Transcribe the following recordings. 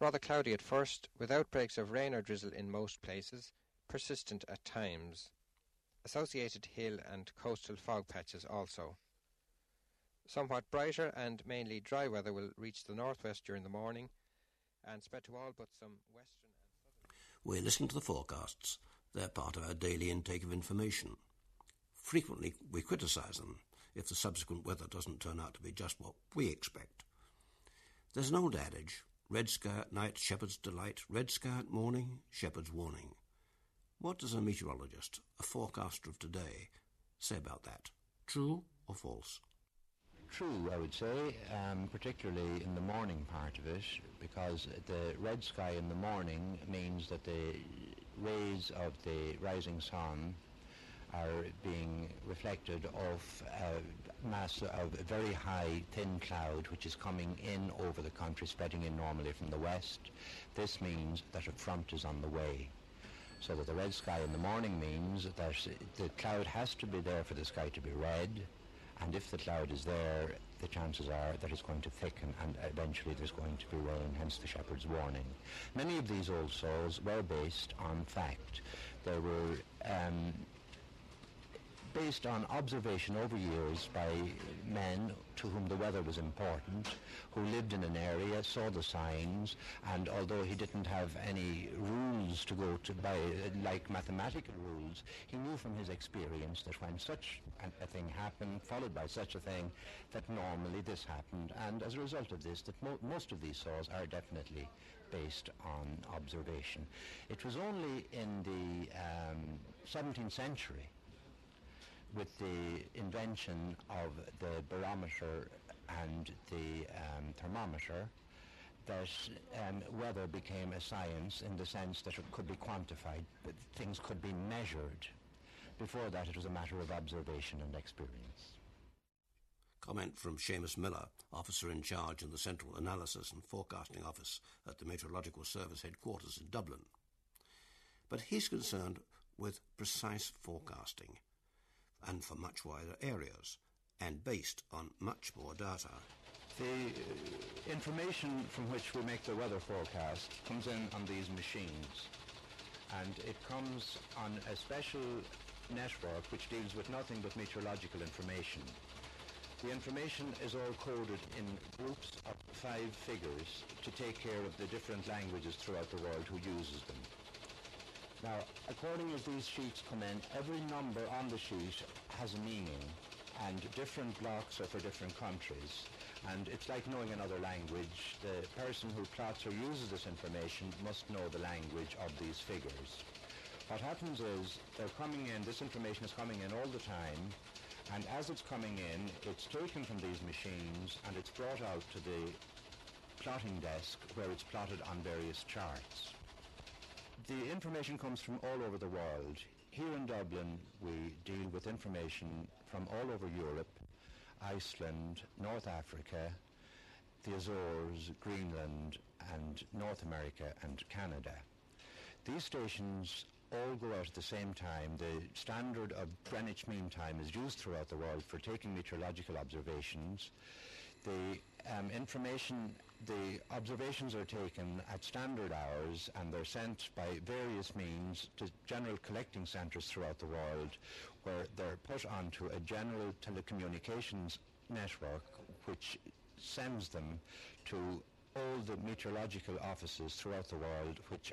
Rather cloudy at first, with outbreaks of rain or drizzle in most places, persistent at times. Associated hill and coastal fog patches also. Somewhat brighter and mainly dry weather will reach the northwest during the morning and spread to all but some western and southern. We're listening to the forecasts. They're part of our daily intake of information. Frequently, we criticise them if the subsequent weather doesn't turn out to be just what we expect. There's an old adage red sky at night, shepherd's delight, red sky at morning, shepherd's warning. What does a meteorologist, a forecaster of today, say about that? True or false? True, I would say, um, particularly in the morning part of it, because the red sky in the morning means that the rays of the rising sun are being reflected off a mass of very high thin cloud which is coming in over the country, spreading in normally from the west. This means that a front is on the way. So that the red sky in the morning means that the cloud has to be there for the sky to be red, and if the cloud is there, the chances are that it's going to thicken and eventually there's going to be rain, hence the shepherd's warning. Many of these old saws were based on fact. There were um, based on observation over years by men to whom the weather was important, who lived in an area, saw the signs, and although he didn't have any rules to go to by, like mathematical rules, he knew from his experience that when such a thing happened, followed by such a thing, that normally this happened, and as a result of this, that mo- most of these saws are definitely based on observation. It was only in the um, 17th century with the invention of the barometer and the um, thermometer that um, weather became a science in the sense that it could be quantified, that things could be measured. Before that, it was a matter of observation and experience. Comment from Seamus Miller, officer in charge in the Central Analysis and Forecasting Office at the Meteorological Service headquarters in Dublin. But he's concerned with precise forecasting and for much wider areas, and based on much more data. The uh, information from which we make the weather forecast comes in on these machines, and it comes on a special network which deals with nothing but meteorological information. The information is all coded in groups of five figures to take care of the different languages throughout the world who uses them. Now, according as these sheets come in, every number on the sheet has a meaning, and different blocks are for different countries. And it's like knowing another language. The person who plots or uses this information must know the language of these figures. What happens is they're coming in, this information is coming in all the time, and as it's coming in, it's taken from these machines and it's brought out to the plotting desk where it's plotted on various charts. The information comes from all over the world. Here in Dublin, we deal with information from all over Europe, Iceland, North Africa, the Azores, Greenland, and North America and Canada. These stations all go out at the same time. The standard of Greenwich Mean Time is used throughout the world for taking meteorological observations. The um, information, the observations are taken at standard hours and they're sent by various means to general collecting centres throughout the world where they're put onto a general telecommunications network which sends them to all the meteorological offices throughout the world which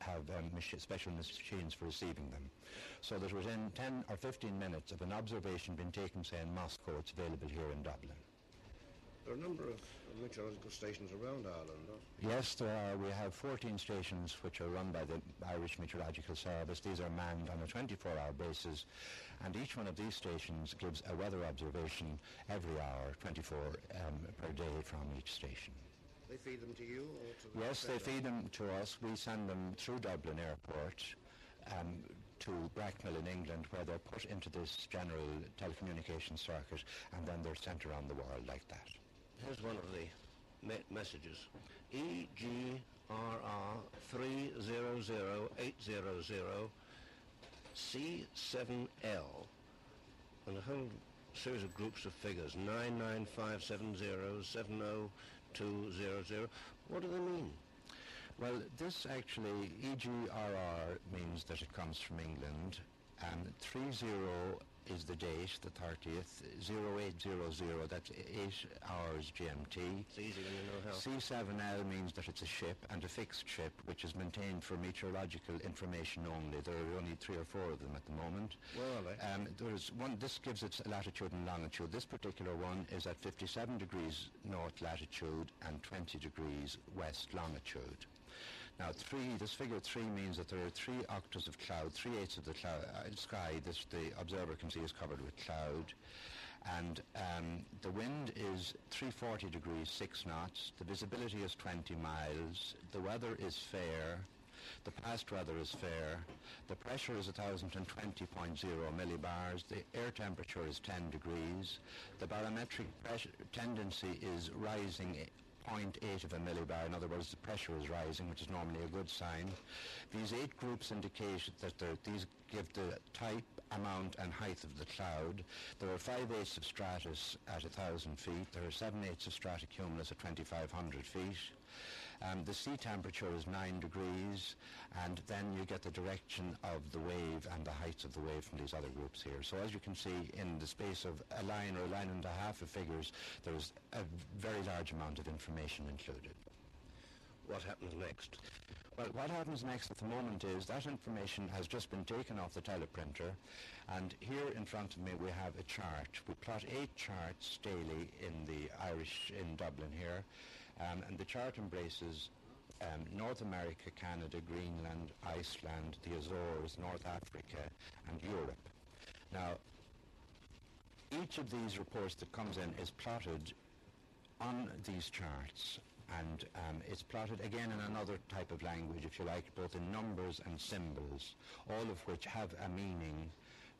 have, um, mach- special machines for receiving them. So that within 10 or 15 minutes of an observation being taken, say, in Moscow, it's available here in Dublin. There are a number of meteorological stations around Ireland? Yes, there are. We have 14 stations which are run by the Irish Meteorological Service. These are manned on a 24-hour basis, and each one of these stations gives a weather observation every hour, 24 um, per day from each station. They feed them to you or to the Yes, they feed them to us. We send them through Dublin Airport um, to Bracknell in England, where they're put into this general telecommunications circuit, and then they're sent around the world like that. Here's one of the me- messages. EGRR 300800 C7L and a whole series of groups of figures 99570 70200. What do they mean? Well, this actually, EGRR means that it comes from England, and 30 is the date, the 30th, 0800, that's 8 hours GMT. It's easy when you know how. C7L means that it's a ship and a fixed ship which is maintained for meteorological information only. There are only three or four of them at the moment. Well, eh? Um, there's one, this gives its latitude and longitude. This particular one is at 57 degrees north latitude and 20 degrees west longitude. Now, three, this figure three means that there are three oktas of cloud, three eighths of the cloud, uh, sky that the observer can see is covered with cloud. And um, the wind is 340 degrees, 6 knots. The visibility is 20 miles. The weather is fair. The past weather is fair. The pressure is 1020.0 millibars. The air temperature is 10 degrees. The barometric pressure tendency is rising 0.8 of a millibar. In other words, the pressure is rising, which is normally a good sign. These eight groups indicate that these give the type, amount and height of the cloud. There are 5 eighths of stratus at 1,000 feet. There are 7 eighths of stratocumulus at 2,500 feet. Um, the sea temperature is 9 degrees, and then you get the direction of the wave and the heights of the wave from these other groups here. So as you can see, in the space of a line or a line and a half of figures, there's a very large amount of information included. What happens next? Well, what happens next at the moment is that information has just been taken off the teleprinter, and here in front of me we have a chart. We plot eight charts daily in the Irish, in Dublin here, um, and the chart embraces um, North America, Canada, Greenland, Iceland, the Azores, North Africa, and Europe. Now, each of these reports that comes in is plotted on these charts and um, it's plotted again in another type of language, if you like, both in numbers and symbols, all of which have a meaning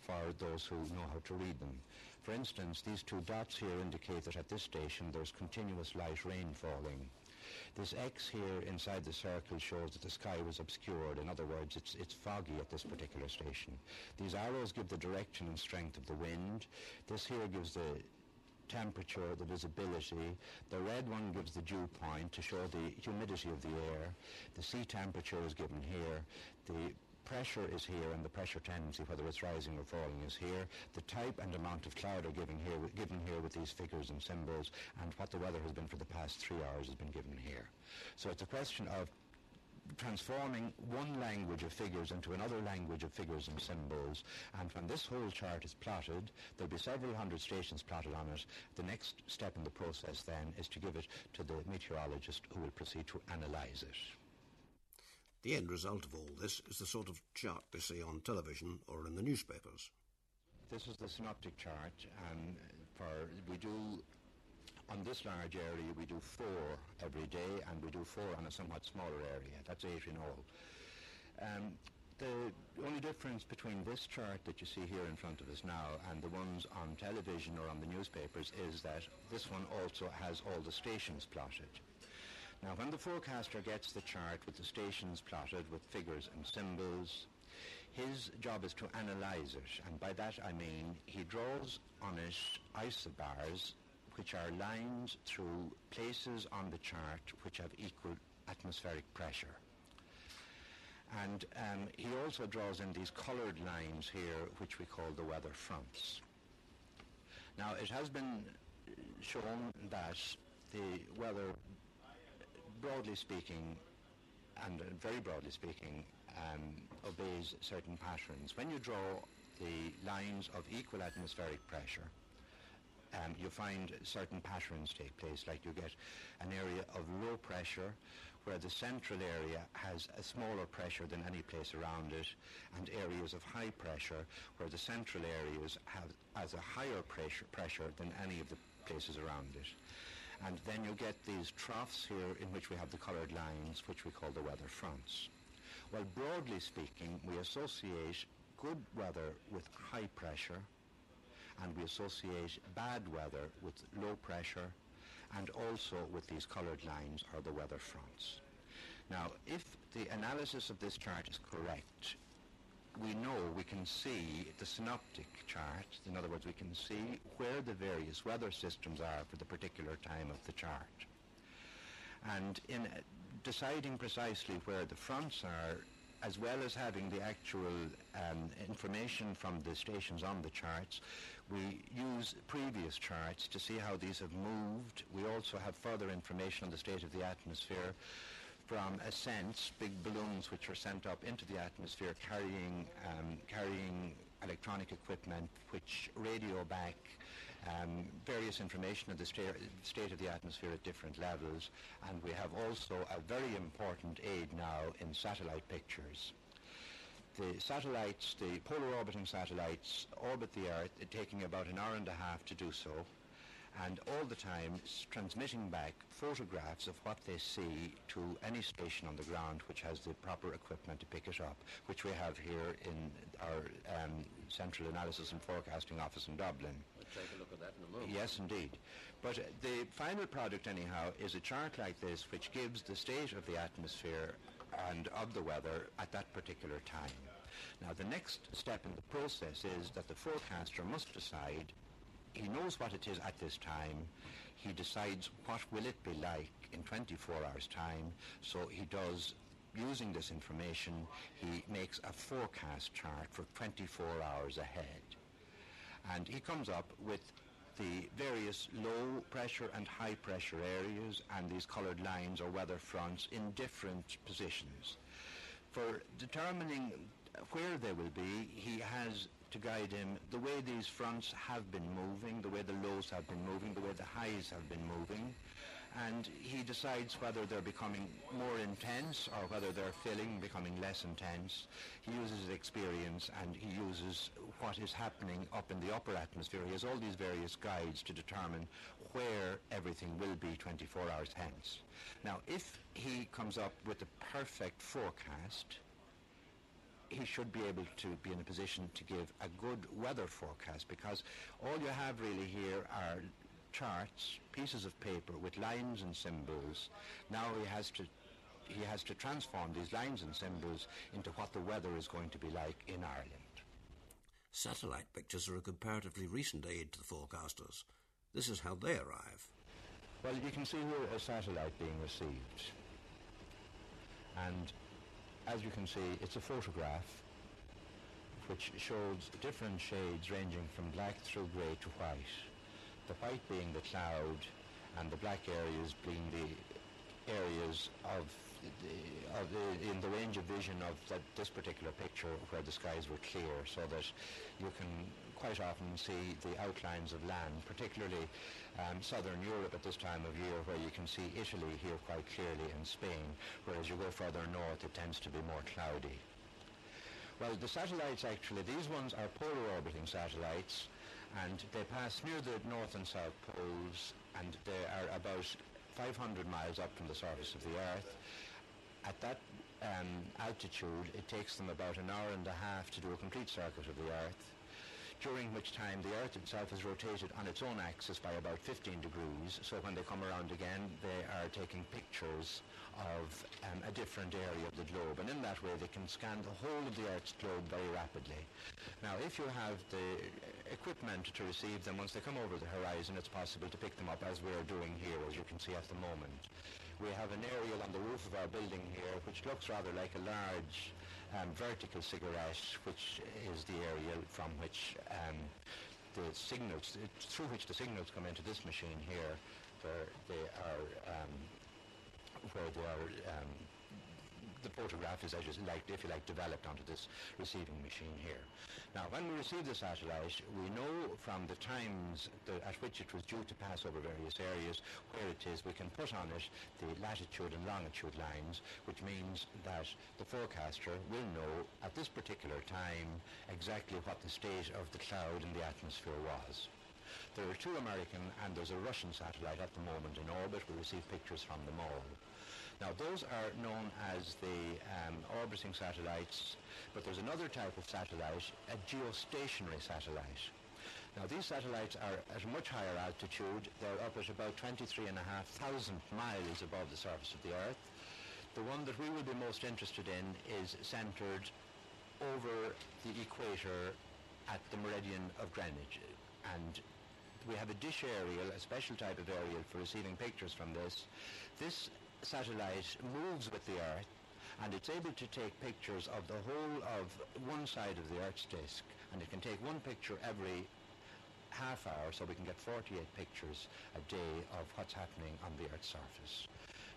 for those who know how to read them. For instance, these two dots here indicate that at this station there's continuous light rain falling. This X here inside the circle shows that the sky was obscured. In other words, it's, it's foggy at this particular station. These arrows give the direction and strength of the wind. This here gives the temperature, the visibility. The red one gives the dew point to show the humidity of the air. The sea temperature is given here. The pressure is here and the pressure tendency, whether it's rising or falling, is here. The type and amount of cloud are given here, given here with these figures and symbols, and what the weather has been for the past three hours has been given here. So it's a question of transforming one language of figures into another language of figures and symbols. And when this whole chart is plotted, there'll be several hundred stations plotted on it. The next step in the process then is to give it to the meteorologist who will proceed to analyze it. The end result of all this is the sort of chart we see on television or in the newspapers. This is the synoptic chart, and for we do on this large area we do four every day, and we do four on a somewhat smaller area. That's eight in all. Um, the only difference between this chart that you see here in front of us now and the ones on television or on the newspapers is that this one also has all the stations plotted. Now, when the forecaster gets the chart with the stations plotted with figures and symbols, his job is to analyze it, and by that I mean he draws on it isobars, which are lines through places on the chart which have equal atmospheric pressure. And um, he also draws in these coloured lines here, which we call the weather fronts. Now, it has been shown that the weather broadly speaking, and very broadly speaking, um, obeys certain patterns. When you draw the lines of equal atmospheric pressure, um, you find certain patterns take place, like you get an area of low pressure where the central area has a smaller pressure than any place around it, and areas of high pressure where the central areas have as a higher pressure, pressure than any of the places around it. And then you get these troughs here in which we have the coloured lines, which we call the weather fronts. Well, broadly speaking, we associate good weather with high pressure, and we associate bad weather with low pressure, and also with these coloured lines are the weather fronts. Now, if the analysis of this chart is correct, we know, we can see the synoptic chart. In other words, we can see where the various weather systems are for the particular time of the chart. And in deciding precisely where the fronts are as well as having the actual um, information from the stations on the charts, we use previous charts to see how these have moved. We also have further information on the state of the atmosphere from ascents, big balloons which are sent up into the atmosphere carrying, um, carrying electronic equipment which radio back um, various information of the sta- state of the atmosphere at different levels, and we have also a very important aid now in satellite pictures. The satellites, the polar orbiting satellites, orbit the Earth, taking about an hour and a half to do so, and all the time transmitting back photographs of what they see to any station on the ground which has the proper equipment to pick it up, which we have here in our um, Central Analysis and Forecasting Office in Dublin take a look at that in a moment. Yes, indeed. But uh, the final product, anyhow, is a chart like this which gives the state of the atmosphere and of the weather at that particular time. Now, the next step in the process is that the forecaster must decide, he knows what it is at this time, he decides what will it be like in 24 hours' time, so he does using this information, he makes a forecast chart for 24 hours ahead. And he comes up with the various low pressure and high pressure areas and these coloured lines or weather fronts in different positions. For determining where they will be, he has to guide him the way these fronts have been moving, the way the lows have been moving, the way the highs have been moving, and he decides whether they're becoming more intense or whether they're filling, becoming less intense. He uses his experience and he uses what is happening up in the upper atmosphere. He has all these various guides to determine where everything will be 24 hours hence. Now, if he comes up with a perfect forecast, he should be able to be in a position to give a good weather forecast because all you have really here are charts, pieces of paper with lines and symbols. Now he has to he has to transform these lines and symbols into what the weather is going to be like in Ireland. Satellite pictures are a comparatively recent aid to the forecasters. This is how they arrive. Well, you can see here a satellite being received. And as you can see, it's a photograph which shows different shades ranging from black through grey to white. The white being the cloud and the black areas being the areas of, the, of the, in the range of vision of that, this particular picture where the skies were clear so that you can quite often see the outlines of land, particularly um, southern Europe at this time of year where you can see Italy here quite clearly and Spain, whereas you go further north it tends to be more cloudy. Well, the satellites actually, these ones are polar orbiting satellites and they pass near the north and south poles and they are about 500 miles up from the surface of the earth. At that um, altitude it takes them about an hour and a half to do a complete circuit of the earth during which time the Earth itself is rotated on its own axis by about 15 degrees, so when they come around again, they are taking pictures of um, a different area of the globe, and in that way they can scan the whole of the Earth's globe very rapidly. Now, if you have the equipment to receive them, once they come over the horizon, it's possible to pick them up as we are doing here, as you can see at the moment. We have an aerial on the roof of our building here, which looks rather like a large um, vertical cigarette, which is the area from which um, the signals, through which the signals come into this machine here, where they are, um, where they are um, the photograph is, as you like, if you like, developed onto this receiving machine here. Now, when we receive the satellite, we know from the times at which it was due to pass over various areas where it is. We can put on it the latitude and longitude lines, which means that the forecaster will know at this particular time exactly what the state of the cloud in the atmosphere was. There are two American and there's a Russian satellite at the moment in orbit. We receive pictures from them all. Now those are known as the um, orbiting satellites, but there's another type of satellite, a geostationary satellite. Now these satellites are at a much higher altitude. They're up at about 23,500 miles above the surface of the Earth. The one that we will be most interested in is centered over the equator at the meridian of Greenwich. And we have a dish aerial, a special type of aerial for receiving pictures from this. This satellite moves with the Earth and it's able to take pictures of the whole of one side of the Earth's disk and it can take one picture every half hour so we can get 48 pictures a day of what's happening on the Earth's surface.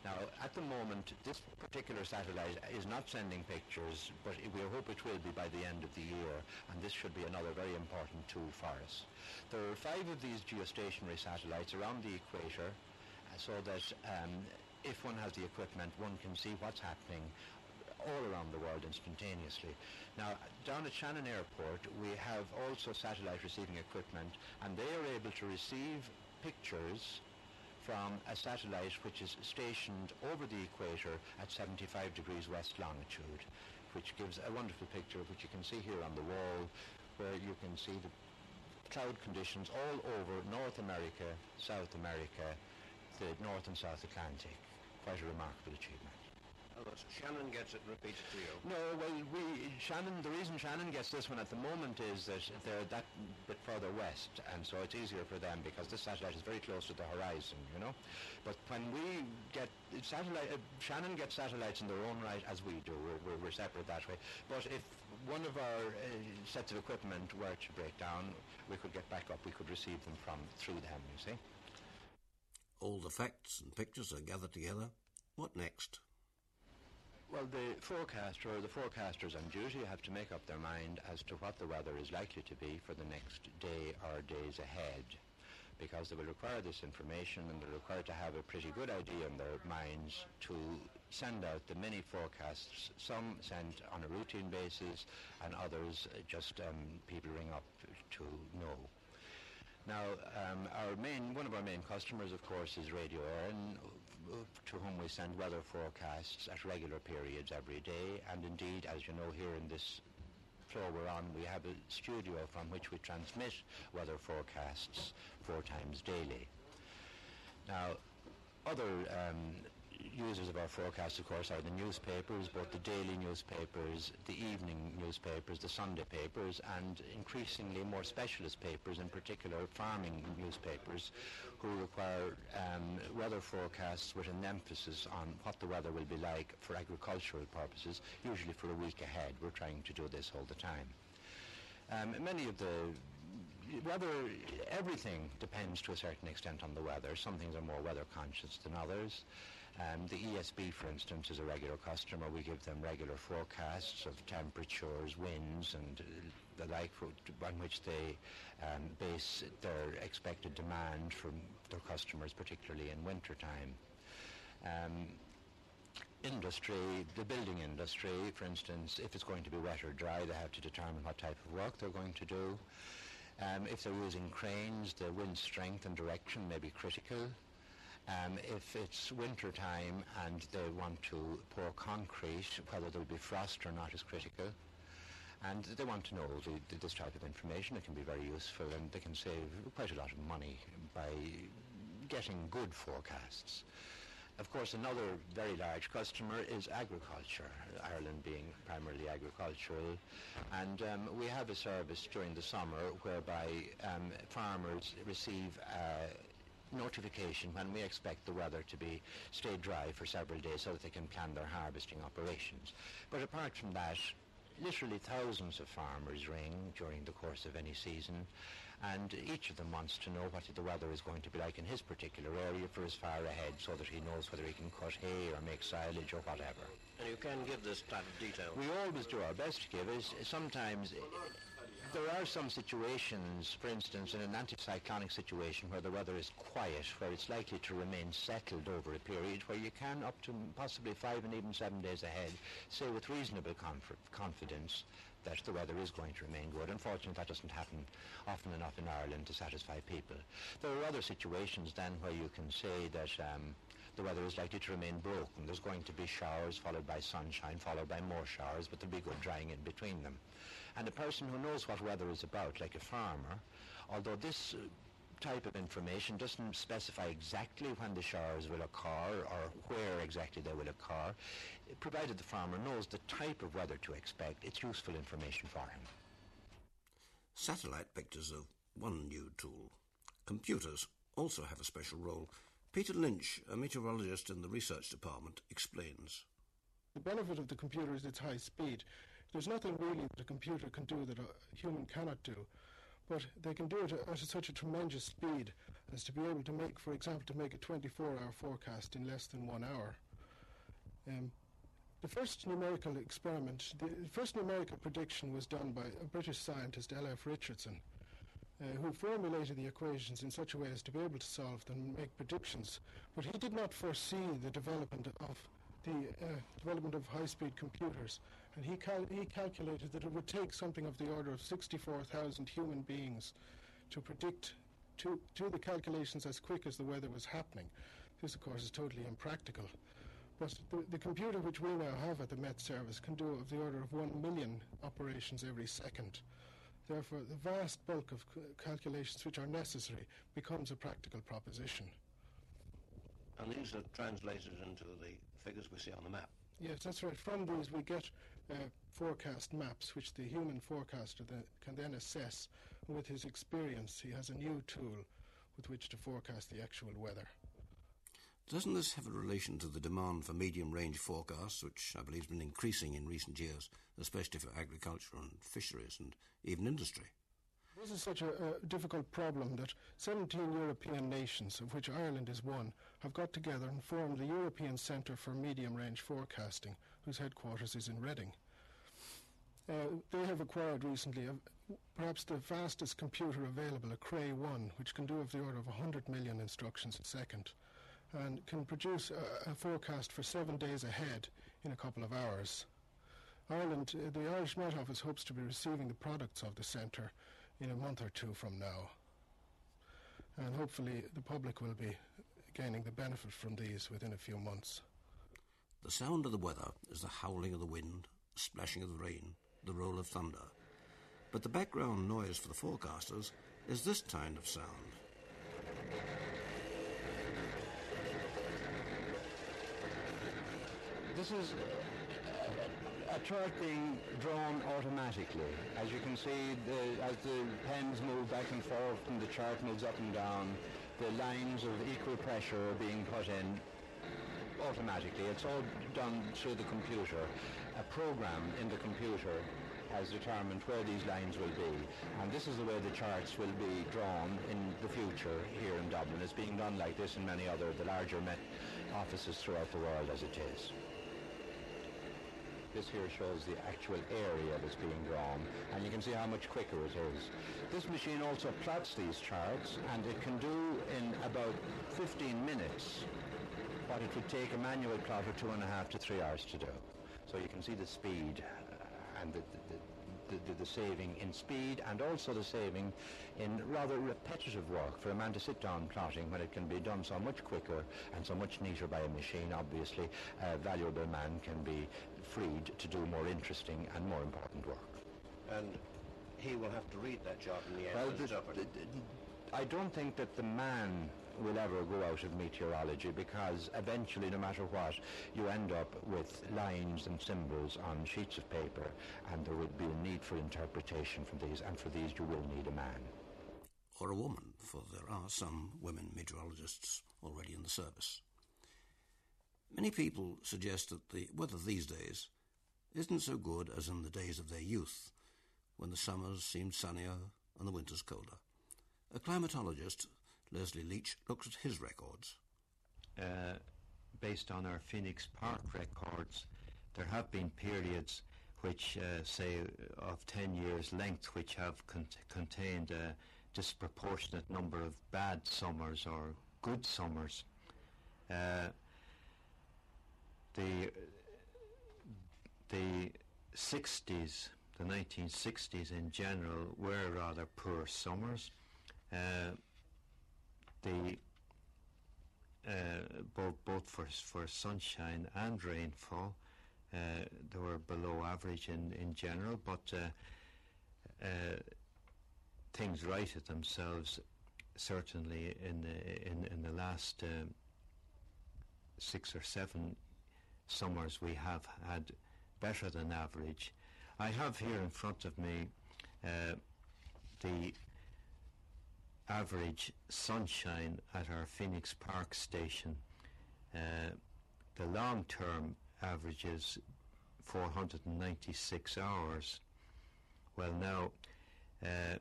Now, at the moment, this particular satellite is not sending pictures, but we hope it will be by the end of the year, and this should be another very important tool for us. There are five of these geostationary satellites around the equator, uh, so that um, if one has the equipment, one can see what's happening all around the world instantaneously. Now, down at Shannon Airport, we have also satellite receiving equipment, and they are able to receive pictures from a satellite which is stationed over the equator at 75 degrees west longitude, which gives a wonderful picture which you can see here on the wall, where you can see the cloud conditions all over North America, South America, the North and South Atlantic. Quite a remarkable achievement. Shannon gets it repeated to you. No, well, we Shannon. The reason Shannon gets this one at the moment is that they're that bit further west, and so it's easier for them because this satellite is very close to the horizon, you know. But when we get satellite, uh, Shannon gets satellites in their own right as we do. We're, we're, we're separate that way. But if one of our uh, sets of equipment were to break down, we could get back up. We could receive them from through them. You see. All the facts and pictures are gathered together. What next? Well, the forecaster or the forecasters on duty have to make up their mind as to what the weather is likely to be for the next day or days ahead because they will require this information and they're required to have a pretty good idea in their minds to send out the many forecasts, some sent on a routine basis and others just um, people ring up to know. Now, um, our main, one of our main customers, of course, is Radio Éireann, to whom we send weather forecasts at regular periods every day. And indeed, as you know, here in this floor we're on, we have a studio from which we transmit weather forecasts four times daily. Now, other um, users of our forecast, of course, are the newspapers, both the daily newspapers, the evening newspapers, the Sunday papers, and increasingly more specialist papers, in particular farming newspapers, who require um, weather forecasts with an emphasis on what the weather will be like for agricultural purposes, usually for a week ahead. We're trying to do this all the time. Um, many of the weather, everything depends to a certain extent on the weather. Some things are more weather conscious than others. Um, the ESB, for instance, is a regular customer. We give them regular forecasts of temperatures, winds, and the like, on which they um, base their expected demand from their customers, particularly in winter time. Um, industry, the building industry, for instance, if it's going to be wet or dry, they have to determine what type of work they're going to do. Um, if they're using cranes, the wind strength and direction may be critical. Um, if it's winter time and they want to pour concrete, whether there'll be frost or not is critical. And they want to know the, the, this type of information. It can be very useful and they can save quite a lot of money by getting good forecasts. Of course, another very large customer is agriculture, Ireland being primarily agricultural. And um, we have a service during the summer whereby um, farmers receive uh, notification when we expect the weather to be stay dry for several days so that they can plan their harvesting operations. But apart from that, literally thousands of farmers ring during the course of any season and each of them wants to know what the weather is going to be like in his particular area for as far ahead so that he knows whether he can cut hay or make silage or whatever. And you can give this type of detail? We always do our best to give it. Sometimes there are some situations, for instance, in an anticyclonic situation where the weather is quiet, where it's likely to remain settled over a period, where you can, up to possibly five and even seven days ahead, say with reasonable conf- confidence that the weather is going to remain good. Unfortunately, that doesn't happen often enough in Ireland to satisfy people. There are other situations then where you can say that um, the weather is likely to remain broken. There's going to be showers followed by sunshine, followed by more showers, but there'll be good drying in between them. And a person who knows what weather is about, like a farmer, although this uh, type of information doesn't specify exactly when the showers will occur or where exactly they will occur, provided the farmer knows the type of weather to expect, it's useful information for him. Satellite pictures are one new tool. Computers also have a special role Peter Lynch, a meteorologist in the research department, explains. The benefit of the computer is its high speed. There's nothing really that a computer can do that a human cannot do, but they can do it at such a tremendous speed as to be able to make, for example, to make a 24-hour forecast in less than one hour. Um, the first numerical experiment, the first numerical prediction was done by a British scientist, L.F. Richardson, uh, who formulated the equations in such a way as to be able to solve them and make predictions. But he did not foresee the development of the uh, development of high-speed computers, and he, cal- he calculated that it would take something of the order of 64,000 human beings to predict, to do the calculations as quick as the weather was happening. This, of course, is totally impractical. But the, the computer which we now have at the Met Service can do of the order of 1 million operations every second. Therefore, the vast bulk of calculations which are necessary becomes a practical proposition. And these are translated into the figures we see on the map. Yes, that's right. From these, we get uh, forecast maps, which the human forecaster then, can then assess. And with his experience, he has a new tool with which to forecast the actual weather. Doesn't this have a relation to the demand for medium range forecasts, which I believe has been increasing in recent years, especially for agriculture and fisheries and even industry? This is such a, a, difficult problem that 17 European nations, of which Ireland is one, have got together and formed the European Centre for Medium Range Forecasting, whose headquarters is in Reading. Uh, they have acquired recently a, perhaps the fastest computer available, a Cray 1, which can do of the order of 100 million instructions a second and can produce a, a forecast for seven days ahead in a couple of hours. Ireland, uh, the Irish Met Office hopes to be receiving the products of the centre in a month or two from now. And hopefully the public will be gaining the benefit from these within a few months. The sound of the weather is the howling of the wind, the splashing of the rain, the roll of thunder. But the background noise for the forecasters is this kind of sound. This is a chart being drawn automatically. As you can see, the, as the pens move back and forth and the chart moves up and down, the lines of equal pressure are being put in automatically. It's all done through the computer. A program in the computer has determined where these lines will be. And this is the way the charts will be drawn in the future here in Dublin. It's being done like this in many other, the larger offices throughout the world as it is. This here shows the actual area that's being drawn, and you can see how much quicker it is. This machine also plots these charts, and it can do in about 15 minutes what it would take a manual plotter two and a half to three hours to do. So you can see the speed uh, and the, the, the, the, the saving in speed and also the saving in rather repetitive work for a man to sit down plotting when it can be done so much quicker and so much neater by a machine. Obviously, a valuable man can be freed to do more interesting and more important work. And he will have to read that job in the end. Well, I don't think that the man will ever go out of meteorology because eventually, no matter what, you end up with lines and symbols on sheets of paper and there would be a need for interpretation from these and for these you will need a man. Or a woman, for there are some women meteorologists already in the service. Many people suggest that the weather these days isn't so good as in the days of their youth, when the summers seemed sunnier and the winters colder. A climatologist Leslie Leach looks at his records. Uh, based on our Phoenix Park records, there have been periods which, uh, say, of 10 years' length, which have con- contained a disproportionate number of bad summers or good summers. Uh, the the 60s, the 1960s in general, were rather poor summers. Uh, the uh, both both for for sunshine and rainfall. Uh, they were below average in, in general, but uh, uh, things righted themselves certainly in the, in, in the last um, six or seven summers we have had better than average. I have here in front of me uh, the average sunshine at our Phoenix Park station, uh, the long term averages 496 hours. Well, now uh,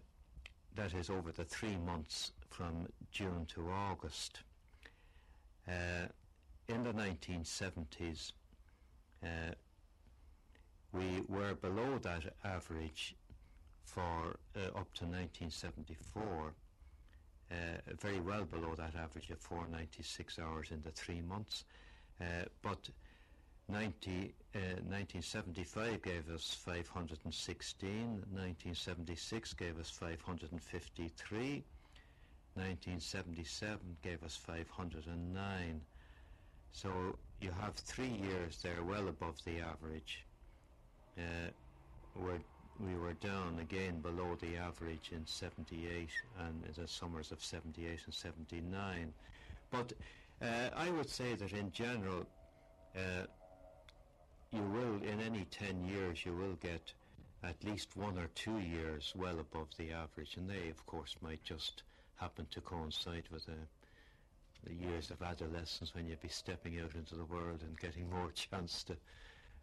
that is over the three months from June to August. Uh, in the 1970s, uh, we were below that average for uh, up to 1974, uh, very well below that average of 496 hours in the three months. Uh, but 90, 1975 uh, gave us 516, 1976 gave us 553, 1977 gave us 509. So you have three years there well above the average. Uh, we're, we were down again below the average in 78 and in the summers of 78 and 79. But uh, I would say that in general, uh, you will, in any 10 years, you will get at least one or two years well above the average, and they, of course, might just happen to coincide with the, the years of adolescence when you'd be stepping out into the world and getting more chance to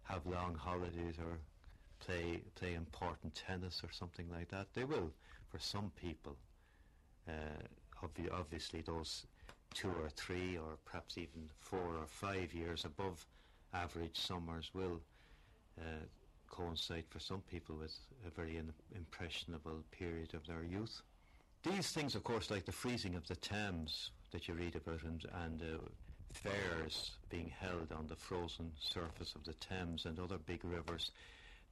have long holidays or play play important tennis or something like that. They will, for some people. Uh, obvi- obviously, those two or three, or perhaps even four or five years above average summers will uh, coincide for some people with a very in- impressionable period of their youth. These things, of course, like the freezing of the Thames that you read about and, and uh, fairs being held on the frozen surface of the Thames and other big rivers,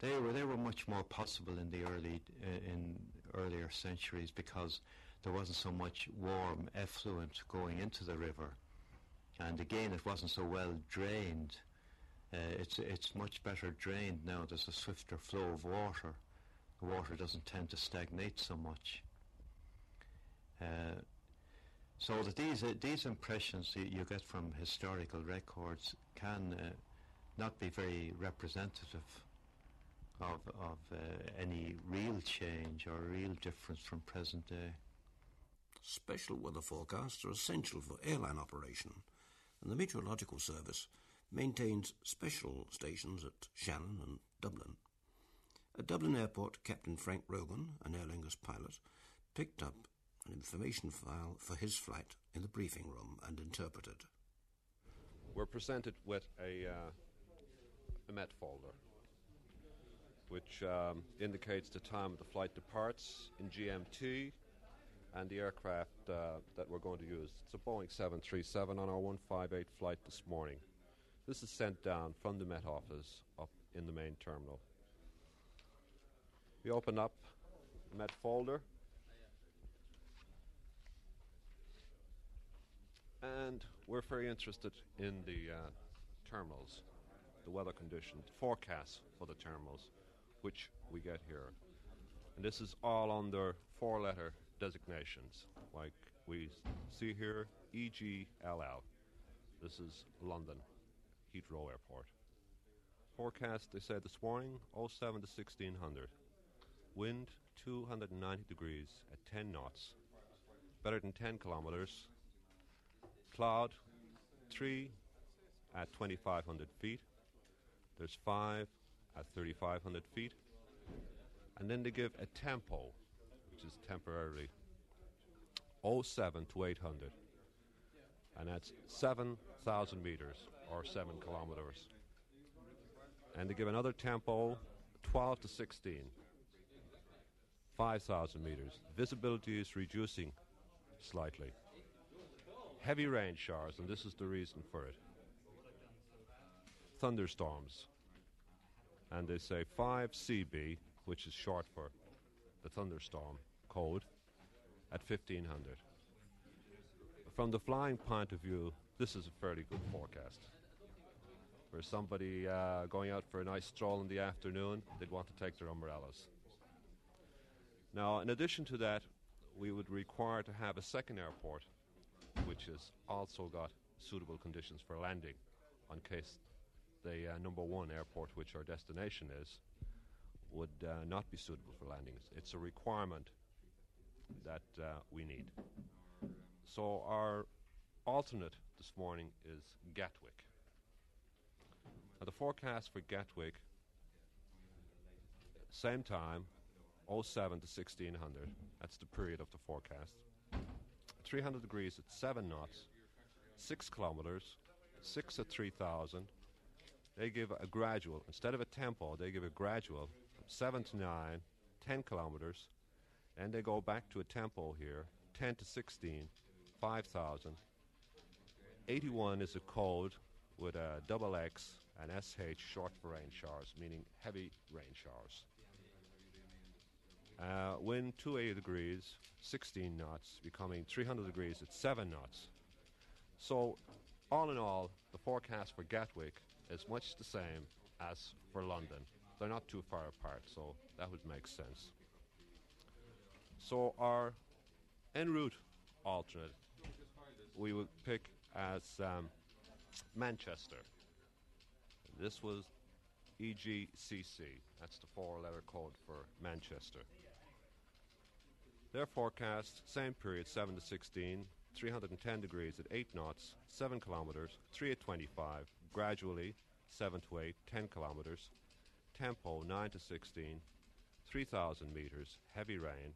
they were they were much more possible in the early uh, in earlier centuries because there wasn't so much warm effluent going into the river, and again it wasn't so well drained uh, it's it's much better drained now. There's a swifter flow of water. The water doesn't tend to stagnate so much. Uh, so that these uh, these impressions you, get from historical records can uh, not be very representative of of uh, any real change or real difference from present day. Special weather forecasts are essential for airline operation, and the Meteorological Service maintains special stations at Shannon and Dublin. At Dublin Airport, Captain Frank Rogan, an Aer Lingus pilot, picked up an information file for his flight in the briefing room and interpreted. We're presented with a, uh, a MET folder, which um, indicates the time the flight departs in GMT and the aircraft uh, that we're going to use. It's a Boeing 737 on our 158 flight this morning. This is sent down from the Met Office up in the main terminal. We open up the Met folder and we're very interested in the uh, terminals, the weather conditions, forecasts for the terminals, which we get here. And this is all under four letter designations, like we see here EGLL. This is London. Heathrow Airport. Forecast, they said this morning, 07 to 1600. Wind 290 degrees at 10 knots, better than 10 kilometers. Cloud 3 at 2500 feet. There's 5 at 3500 feet. And then they give a tempo, which is temporarily 07 to 800. And that's 7,000 meters or 7 kilometers. And they give another tempo 12 to 16, 5,000 meters. Visibility is reducing slightly. Heavy rain showers, and this is the reason for it. Thunderstorms. And they say 5 CB, which is short for the thunderstorm code, at 1500. From the flying point of view, this is a fairly good forecast for somebody uh, going out for a nice stroll in the afternoon, they'd want to take their umbrellas. Now, in addition to that, we would require to have a second airport which has also got suitable conditions for landing in case the uh, number one airport, which our destination is, would uh, not be suitable for landing. It's a requirement that uh, we need. So our alternate this morning is Gatwick. Now the forecast for Gatwick, same time, 07 to 1600. That's the period of the forecast. 300 degrees at 7 knots, 6 kilometers, 6 at 3000. They give a gradual, instead of a tempo, they give a gradual 7 to 9, 10 kilometers, and they go back to a tempo here 10 to 16, 5000. 81 is a code with a double X and SH short for rain showers, meaning heavy rain showers. Uh, wind 280 degrees, 16 knots, becoming 300 degrees at 7 knots. So, all in all, the forecast for Gatwick is much the same as for London. They're not too far apart, so that would make sense. So, our en route alternate we would pick as um, Manchester. This was EGCC. That's the four letter code for Manchester. Their forecast, same period, 7 to 16, 310 degrees at 8 knots, 7 kilometers, 3 at 25, gradually 7 to 8, 10 kilometers, tempo 9 to 16, 3,000 meters, heavy rain,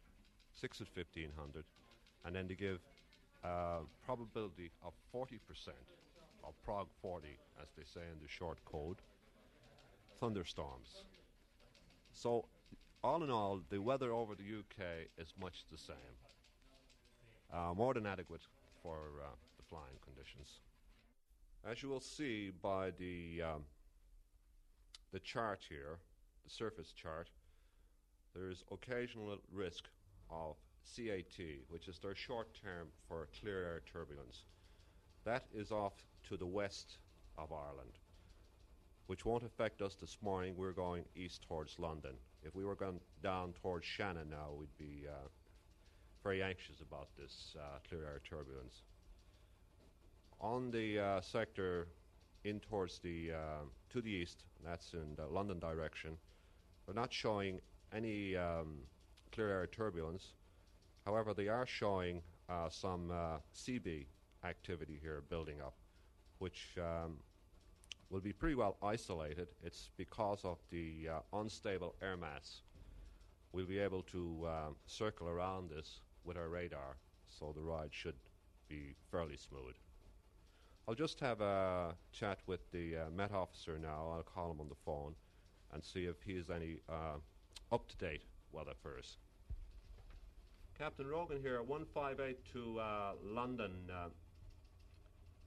6 at 1500, and then to give uh, probability of 40%, of prog 40, as they say in the short code, thunderstorms. So all in all, the weather over the UK is much the same. Uh, more than adequate for uh, the flying conditions. As you will see by the um, the chart here, the surface chart, there is occasional risk of CAT, which is their short term for clear air turbulence. That is off to the west of Ireland, which won't affect us this morning. We're going east towards London. If we were going down towards Shannon now, we'd be uh, very anxious about this uh, clear air turbulence. On the uh, sector in towards the uh, to the east, that's in the London direction, we're not showing any um, clear air turbulence. However, they are showing uh, some uh, CB activity here building up, which um, will be pretty well isolated. It's because of the uh, unstable air mass. We'll be able to uh, circle around this with our radar, so the ride should be fairly smooth. I'll just have a chat with the uh, Met officer now. I'll call him on the phone and see if he has any uh, up to date weather for us. Captain Rogan here, 158 to uh, London. Uh,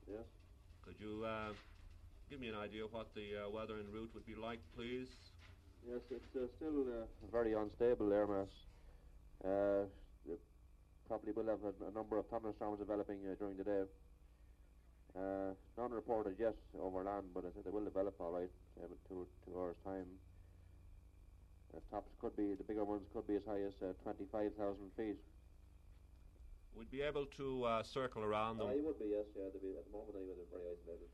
Yes. could you uh, give me an idea of what the uh, weather en route would be like, please? Yes, it's uh, still uh, very unstable air mass. Uh, probably will have a, a number of thunderstorms developing uh, during the day. Uh, none reported yet over land, but I said they will develop all right in two, two hours' time. Uh, tops could be, the bigger ones could be as high as uh, 25,000 feet. We'd be able to uh, circle around them Uh, would be, yes, yeah. they'd Be, at the moment, they are very isolated.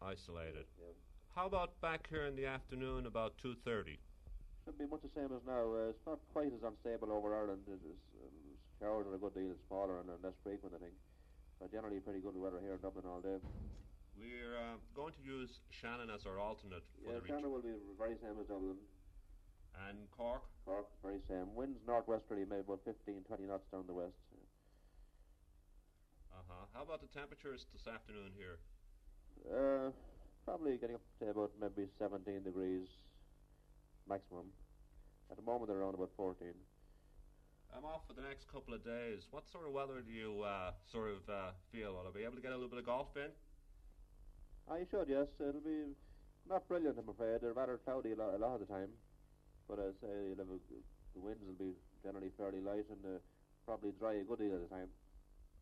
isolated. Yeah. How about back here in the afternoon, about 2.30? Should be much the same as now. Uh, it's not quite as unstable over Ireland. It is, um, showers are a good deal smaller and less frequent, I think. But generally, pretty good weather here in Dublin all day. We're uh, going to use Shannon as our alternate for Yeah, the. Shannon will be very same as Dublin. And Cork? Cork, very same. Winds northwesterly, maybe about 15, 20 knots down the west. Uh-huh. How about the temperatures this afternoon here? Uh, probably getting up to about maybe 17 degrees maximum. At the moment, they're around about 14. I'm off for the next couple of days. What sort of weather do you uh, sort of uh, feel? Will I be able to get a little bit of golf in? You should, yes. It'll be not brilliant, I'm afraid. They're rather cloudy a lot, a lot of the time. But as I say, you'll have a, the winds will be generally fairly light and uh, probably dry a good deal of the time.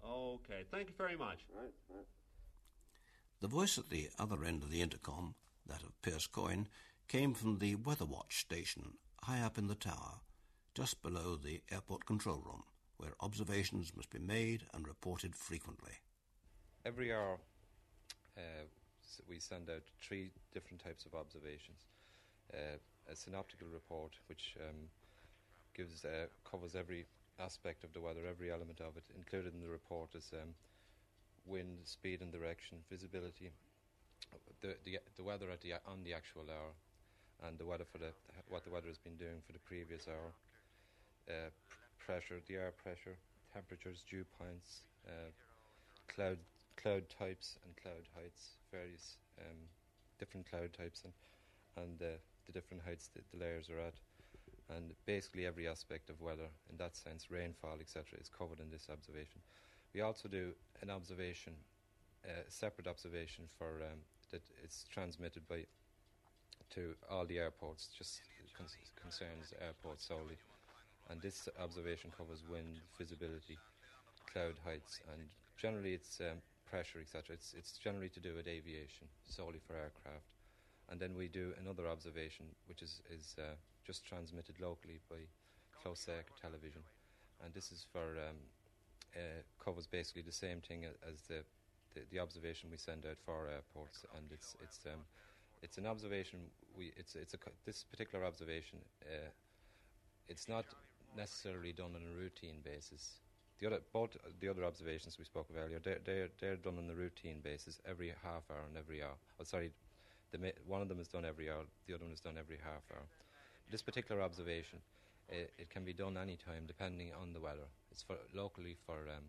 Okay. Thank you very much. Right, right. The voice at the other end of the intercom, that of Pierce Coyne, came from the Weather Watch station high up in the tower, just below the airport control room, where observations must be made and reported frequently. Every hour, uh, we send out three different types of observations. Uh, a synoptical report, which um, gives uh, covers every aspect of the weather, every element of it. Included in the report is um, wind, speed and direction, visibility, the, the, the weather at the, on the actual hour, and the weather for the, what the weather has been doing for the previous hour, uh, pressure, the air pressure, temperatures, dew points, uh, cloud cloud types and cloud heights, various um, different cloud types and and uh, the different heights that the layers are at, and basically every aspect of weather in that sense, rainfall, etc., is covered in this observation. We also do an observation, a uh, separate observation for um, that it's transmitted by to all the airports, just con- concerns airports solely. And this observation covers wind, visibility, cloud heights, and generally it's um, pressure, etc. It's, it's generally to do with aviation, solely for aircraft. And then we do another observation, which is, is uh, just transmitted locally by closed circuit television. And this is for, um, uh, covers basically the same thing as the, the, the, observation we send out for airports. And it's, it's, um, it's an observation, we, it's, it's a, this particular observation, uh, it's not necessarily done on a routine basis. The other, both the other observations we spoke of earlier, they're, they're, they're done on a routine basis every half hour and every hour. Oh, sorry, the, one of them is done every hour, the other one is done every half hour. This particular observation, it, it can be done any time depending on the weather. It's for locally for um,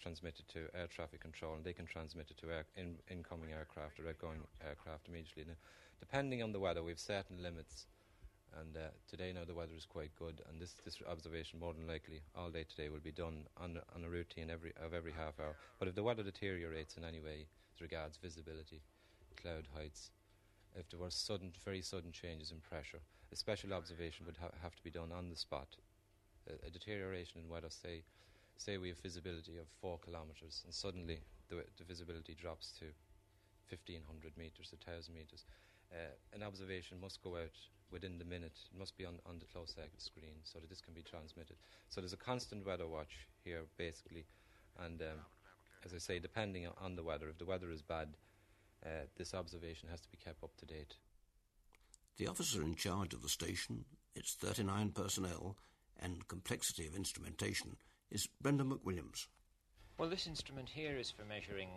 transmitted to air traffic control, and they can transmit it to air, in, incoming aircraft or outgoing aircraft immediately. Now, depending on the weather, we have certain limits and uh, today now the weather is quite good, and this, this observation more than likely all day today will be done on, on a routine every, of every half hour. But if the weather deteriorates in any way as regards visibility, cloud heights, if there were sudden, very sudden changes in pressure, a special observation would ha- have to be done on the spot. A, a, deterioration in weather, say, say we have visibility of four kilometres, and suddenly the, the visibility drops to 1500 metres, 1000 metres. Uh, an observation must go out within the minute. It must be on, on the closed circuit screen so that this can be transmitted. So there's a constant weather watch here, basically. And um, as I say, depending on the weather, if the weather is bad, uh, this observation has to be kept up to date. The officer in charge of the station, its 39 personnel, and complexity of instrumentation is Brendan McWilliams. Well, this instrument here is for measuring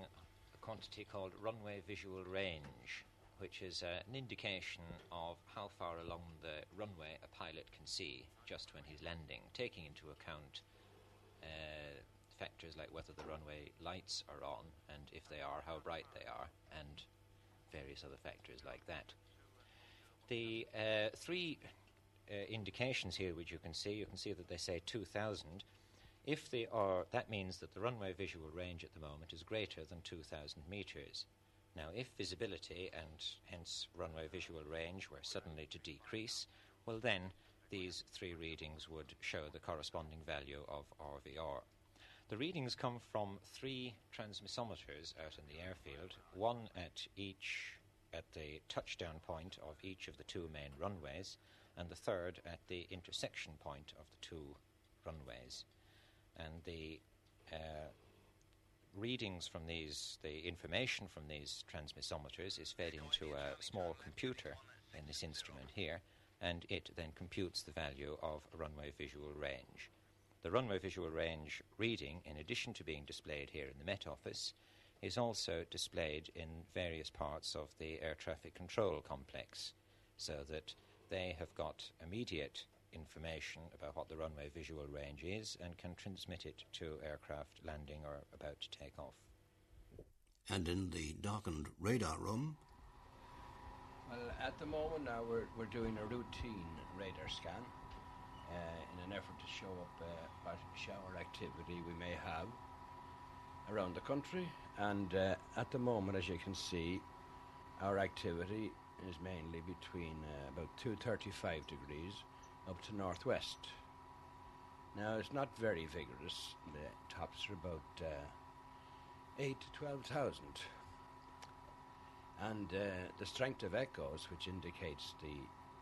a quantity called runway visual range which is uh, an indication of how far along the runway a pilot can see just when he's landing, taking into account uh, factors like whether the runway lights are on and if they are, how bright they are, and various other factors like that. The uh, three uh, indications here, which you can see, you can see that they say 2000. If they are, that means that the runway visual range at the moment is greater than 2000 meters. Now, if visibility and hence runway visual range were suddenly to decrease, well, then these three readings would show the corresponding value of RVR. The readings come from three transmissometers out in the airfield, one at each at the touchdown point of each of the two main runways, and the third at the intersection point of the two runways. And the uh, readings from these, the information from these transmissometers is fed into a small computer in this instrument here, and it then computes the value of runway visual range. The runway visual range reading, in addition to being displayed here in the Met Office, is also displayed in various parts of the air traffic control complex, so that they have got immediate information about what the runway visual range is and can transmit it to aircraft landing or about to take off. And in the darkened radar room? Well, at the moment now we're, we're doing a routine radar scan uh, in an effort to show up uh, what shower activity we may have around the country. And uh, at the moment, as you can see, our activity is mainly between uh, about 235 degrees up to northwest. Now it's not very vigorous. The tops are about uh, eight to twelve thousand, and uh, the strength of echoes, which indicates the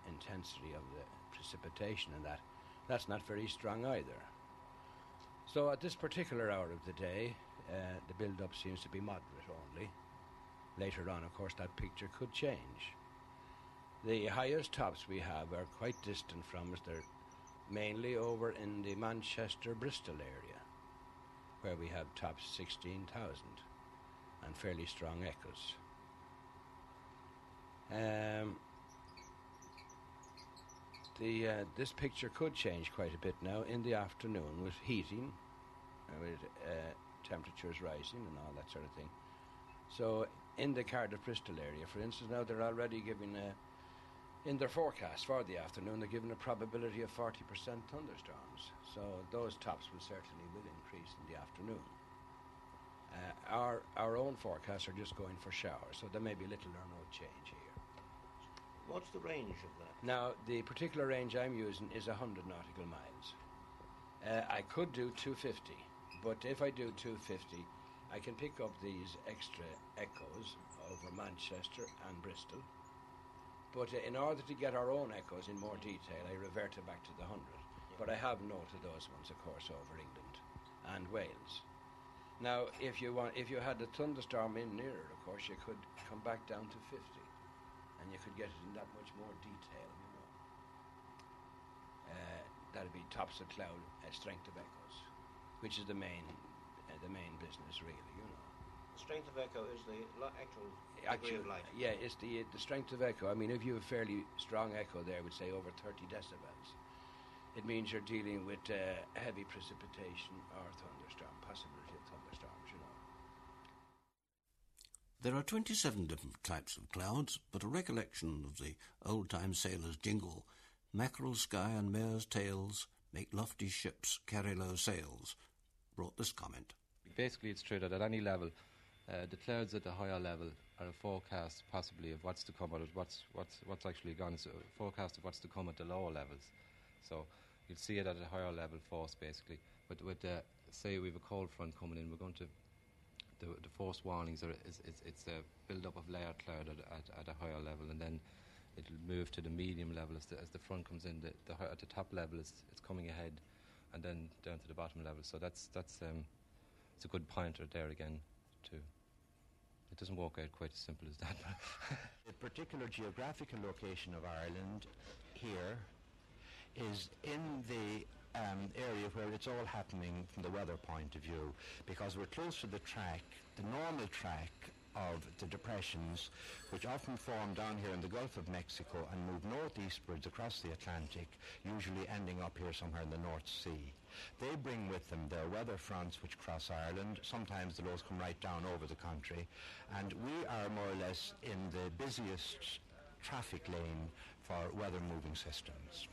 intensity of the precipitation, and that that's not very strong either. So at this particular hour of the day, uh, the build-up seems to be moderate only. Later on, of course, that picture could change. The highest tops we have are quite distant from us. They're mainly over in the Manchester Bristol area, where we have tops 16,000 and fairly strong echoes. Um, the uh, this picture could change quite a bit now in the afternoon with heating, uh, with uh, temperatures rising and all that sort of thing. So in the Cardiff Bristol area, for instance, now they're already giving a in their forecast for the afternoon, they're given a probability of 40% thunderstorms. So those tops will certainly will increase in the afternoon. Uh, our our own forecasts are just going for showers, so there may be little or no change here. What's the range of that? Now, the particular range I'm using is 100 nautical miles. Uh, I could do 250, but if I do 250, I can pick up these extra echoes over Manchester and Bristol. But uh, in order to get our own echoes in more detail, I reverted back to the 100. But I have noted those ones, of course, over England and Wales. Now, if you want, if you had a thunderstorm in nearer, of course, you could come back down to 50 and you could get it in that much more detail, you know. Uh, that'd be tops of cloud, uh, strength of echoes, which is the main, uh, the main business, really, you know. The strength of echo is the lo- actual degree of light. yeah, it's the the strength of echo. I mean, if you have a fairly strong echo there, would say over 30 decibels, it means you're dealing with uh, heavy precipitation or thunderstorm, possibility of thunderstorms, you know. There are 27 different types of clouds, but a recollection of the old time sailor's jingle, mackerel sky and mare's tails make lofty ships carry low sails, brought this comment. Basically, it's true that at any level, uh, the clouds at the higher level are a forecast possibly of what's to come of what's what's what's actually gone. It's a forecast of what's to come at the lower levels. So you'll see it at a higher level force basically. But with uh, say we have a cold front coming in, we're going to the, the force warnings are is, is, it's a build up of layer cloud at, at, at a higher level, and then it'll move to the medium level as the, as the front comes in. The, the at the top level, it's, it's coming ahead, and then down to the bottom level. So that's that's um, it's a good pointer there again. To it doesn't work out quite as simple as that. The particular geographical location of Ireland here is in the um, area where it's all happening from the weather point of view because we're close to the track, the normal track of the depressions which often form down here in the Gulf of Mexico and move northeastwards across the Atlantic, usually ending up here somewhere in the North Sea. They bring with them their weather fronts which cross Ireland. Sometimes the lows come right down over the country. And we are more or less in the busiest traffic lane for weather moving systems.